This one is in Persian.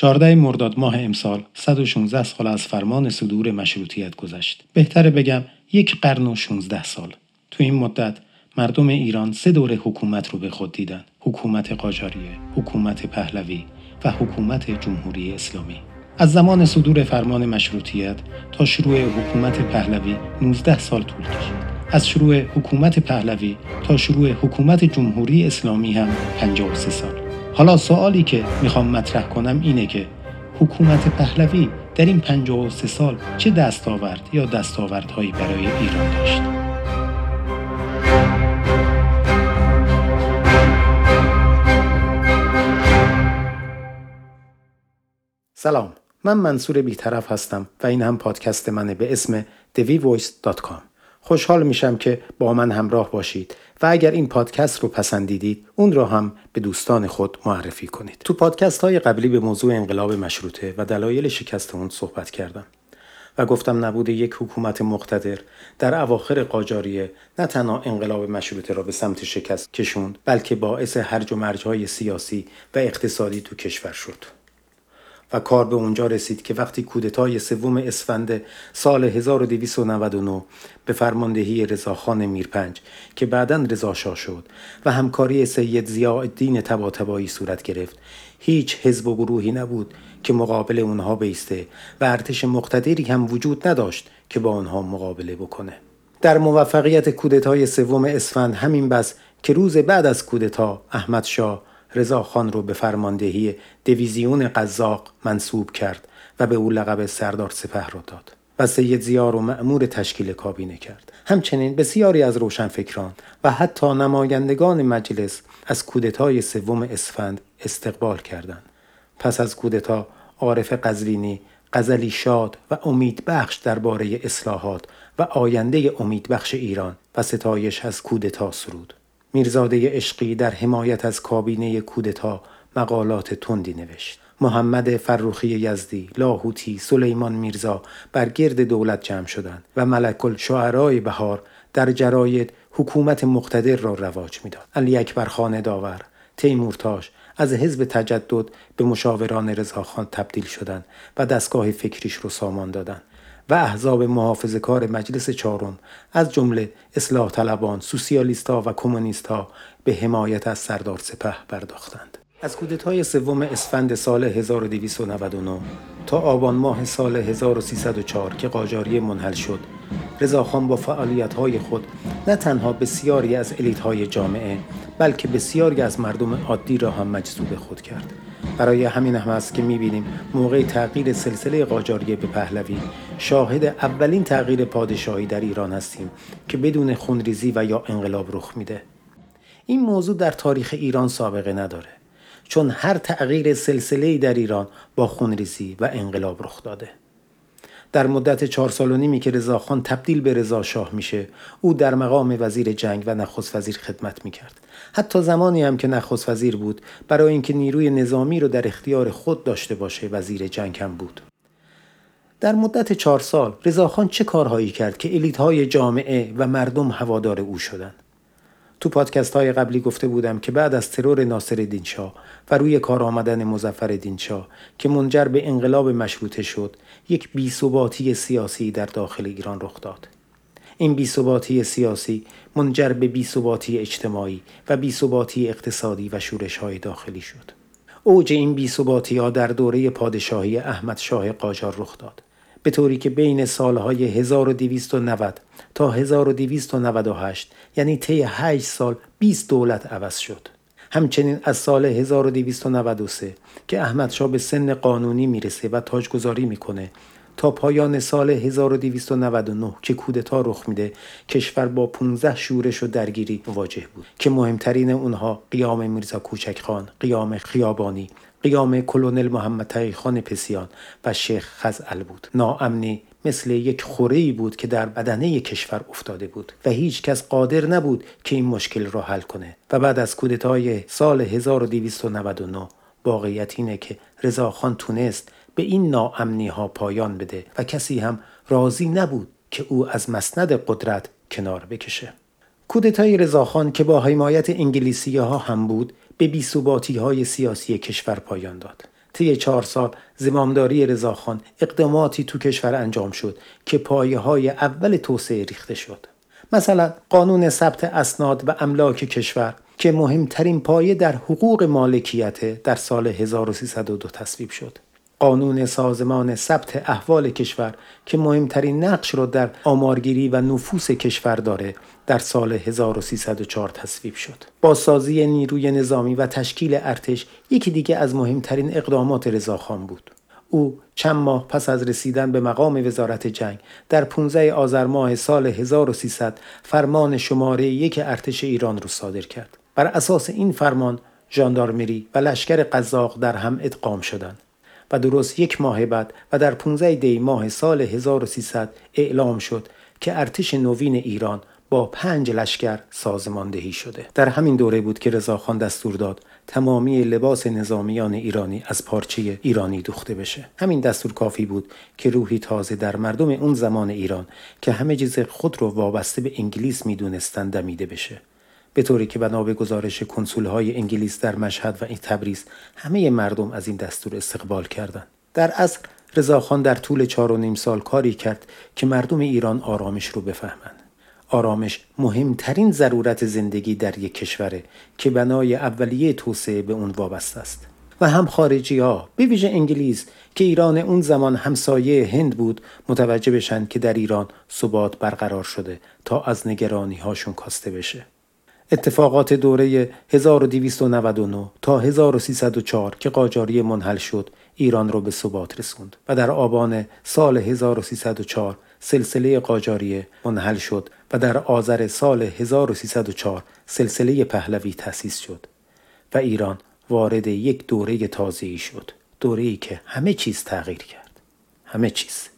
14 مرداد ماه امسال 116 سال از فرمان صدور مشروطیت گذشت. بهتره بگم یک قرن و 16 سال. تو این مدت مردم ایران سه دوره حکومت رو به خود دیدن. حکومت قاجاریه، حکومت پهلوی و حکومت جمهوری اسلامی. از زمان صدور فرمان مشروطیت تا شروع حکومت پهلوی 19 سال طول کشید. از شروع حکومت پهلوی تا شروع حکومت جمهوری اسلامی هم 53 سال. حالا سوالی که می‌خوام مطرح کنم اینه که حکومت پهلوی در این 53 سال چه دستاورد یا دستاوردهایی برای ایران داشت؟ سلام من منصور بیطرف هستم و این هم پادکست منه به اسم thevoice.com خوشحال میشم که با من همراه باشید و اگر این پادکست رو پسندیدید اون رو هم به دوستان خود معرفی کنید. تو پادکست های قبلی به موضوع انقلاب مشروطه و دلایل شکست اون صحبت کردم و گفتم نبود یک حکومت مقتدر در اواخر قاجاریه نه تنها انقلاب مشروطه را به سمت شکست کشوند بلکه باعث هرج و مرج های سیاسی و اقتصادی تو کشور شد. و کار به اونجا رسید که وقتی کودتای سوم اسفند سال 1299 به فرماندهی رضاخان میرپنج که بعدا رضا شاه شد و همکاری سید ضیاءالدین طباطبایی صورت گرفت هیچ حزب و گروهی نبود که مقابل اونها بیسته و ارتش مقتدری هم وجود نداشت که با آنها مقابله بکنه. در موفقیت کودتای سوم اسفند همین بس که روز بعد از کودتا احمد شاه رضا خان رو به فرماندهی دیویزیون قزاق منصوب کرد و به او لقب سردار سپه را داد و سید زیار و مأمور تشکیل کابینه کرد. همچنین بسیاری از روشنفکران و حتی نمایندگان مجلس از کودتای سوم اسفند استقبال کردند. پس از کودتا عارف قزوینی غزلی شاد و امید بخش درباره اصلاحات و آینده امید بخش ایران و ستایش از کودتا سرود. میرزاده عشقی در حمایت از کابینه کودتا مقالات تندی نوشت محمد فروخی یزدی، لاهوتی، سلیمان میرزا بر گرد دولت جمع شدند و ملک شعرای بهار در جراید حکومت مقتدر را رواج می‌داد. علی اکبر خانه داور، تیمورتاش از حزب تجدد به مشاوران رضاخان تبدیل شدند و دستگاه فکریش رو سامان دادند. و احزاب محافظ کار مجلس چهارم از جمله اصلاح طلبان، سوسیالیستا و کمونیستا به حمایت از سردار سپه پرداختند. از کودتای سوم اسفند سال 1299 تا آبان ماه سال 1304 که قاجاری منحل شد رضاخان با فعالیت‌های خود نه تنها بسیاری از الیت‌های جامعه بلکه بسیاری از مردم عادی را هم مجذوب خود کرد برای همین هم است که می‌بینیم موقع تغییر سلسله قاجاریه به پهلوی شاهد اولین تغییر پادشاهی در ایران هستیم که بدون خونریزی و یا انقلاب رخ میده. این موضوع در تاریخ ایران سابقه نداره چون هر تغییر سلسله در ایران با خونریزی و انقلاب رخ داده. در مدت چهار سال و نیمی که رضاخان تبدیل به رضا شاه میشه او در مقام وزیر جنگ و نخست وزیر خدمت می‌کرد. حتی زمانی هم که نخست وزیر بود برای اینکه نیروی نظامی رو در اختیار خود داشته باشه وزیر جنگ هم بود. در مدت چهار سال رضاخان چه کارهایی کرد که الیت های جامعه و مردم هوادار او شدند؟ تو پادکست های قبلی گفته بودم که بعد از ترور ناصر شاه و روی کار آمدن مزفر شاه که منجر به انقلاب مشروطه شد یک بیثباتی سیاسی در داخل ایران رخ داد. این بیثباتی سیاسی منجر به بیثباتی اجتماعی و بیثباتی اقتصادی و شورش های داخلی شد. اوج این بیثباتی ها در دوره پادشاهی احمد شاه قاجار رخ داد. به طوری که بین سالهای 1290 تا 1298 یعنی طی 8 سال 20 دولت عوض شد. همچنین از سال 1293 که احمد به سن قانونی می‌رسه و تاجگذاری می‌کنه تا پایان سال 1299 که کودتا رخ میده کشور با 15 شورش و درگیری مواجه بود که مهمترین اونها قیام میرزا کوچکخان، قیام خیابانی، قیام کلونل محمد تقیخان پسیان و شیخ خزعل بود. ناامنی مثل یک خورهی بود که در بدنه کشور افتاده بود و هیچ کس قادر نبود که این مشکل را حل کنه و بعد از کودتای سال 1299 واقعیت اینه که رضاخان تونست به این ناامنی ها پایان بده و کسی هم راضی نبود که او از مسند قدرت کنار بکشه. کودتای رضاخان که با حمایت انگلیسی ها هم بود به بیثباتی های سیاسی کشور پایان داد طی چهار سال زمامداری رضاخان اقداماتی تو کشور انجام شد که پایه های اول توسعه ریخته شد. مثلا قانون ثبت اسناد و املاک کشور که مهمترین پایه در حقوق مالکیت در سال 1302 تصویب شد. قانون سازمان ثبت احوال کشور که مهمترین نقش را در آمارگیری و نفوس کشور داره در سال 1304 تصویب شد. با سازی نیروی نظامی و تشکیل ارتش یکی دیگه از مهمترین اقدامات رضاخان بود. او چند ماه پس از رسیدن به مقام وزارت جنگ در 15 آذر ماه سال 1300 فرمان شماره یک ارتش ایران را صادر کرد. بر اساس این فرمان ژاندارمری و لشکر قزاق در هم ادغام شدند. و درست یک ماه بعد و در 15 دی ماه سال 1300 اعلام شد که ارتش نوین ایران با پنج لشکر سازماندهی شده. در همین دوره بود که رضاخان دستور داد تمامی لباس نظامیان ایرانی از پارچه ایرانی دوخته بشه. همین دستور کافی بود که روحی تازه در مردم اون زمان ایران که همه چیز خود رو وابسته به انگلیس می‌دونستند دمیده بشه. به طوری که بنا به گزارش های انگلیس در مشهد و این تبریز همه مردم از این دستور استقبال کردند. در اصل رضاخان در طول چهار و نیم سال کاری کرد که مردم ایران آرامش رو بفهمند. آرامش مهمترین ضرورت زندگی در یک کشوره که بنای اولیه توسعه به اون وابسته است. و هم خارجی ها به ویژه انگلیس که ایران اون زمان همسایه هند بود متوجه بشن که در ایران ثبات برقرار شده تا از نگرانی هاشون کاسته بشه. اتفاقات دوره 1299 تا 1304 که قاجاری منحل شد ایران را به ثبات رسوند و در آبان سال 1304 سلسله قاجاریه منحل شد و در آذر سال 1304 سلسله پهلوی تأسیس شد و ایران وارد یک دوره تازه‌ای شد دوره‌ای که همه چیز تغییر کرد. همه چیز.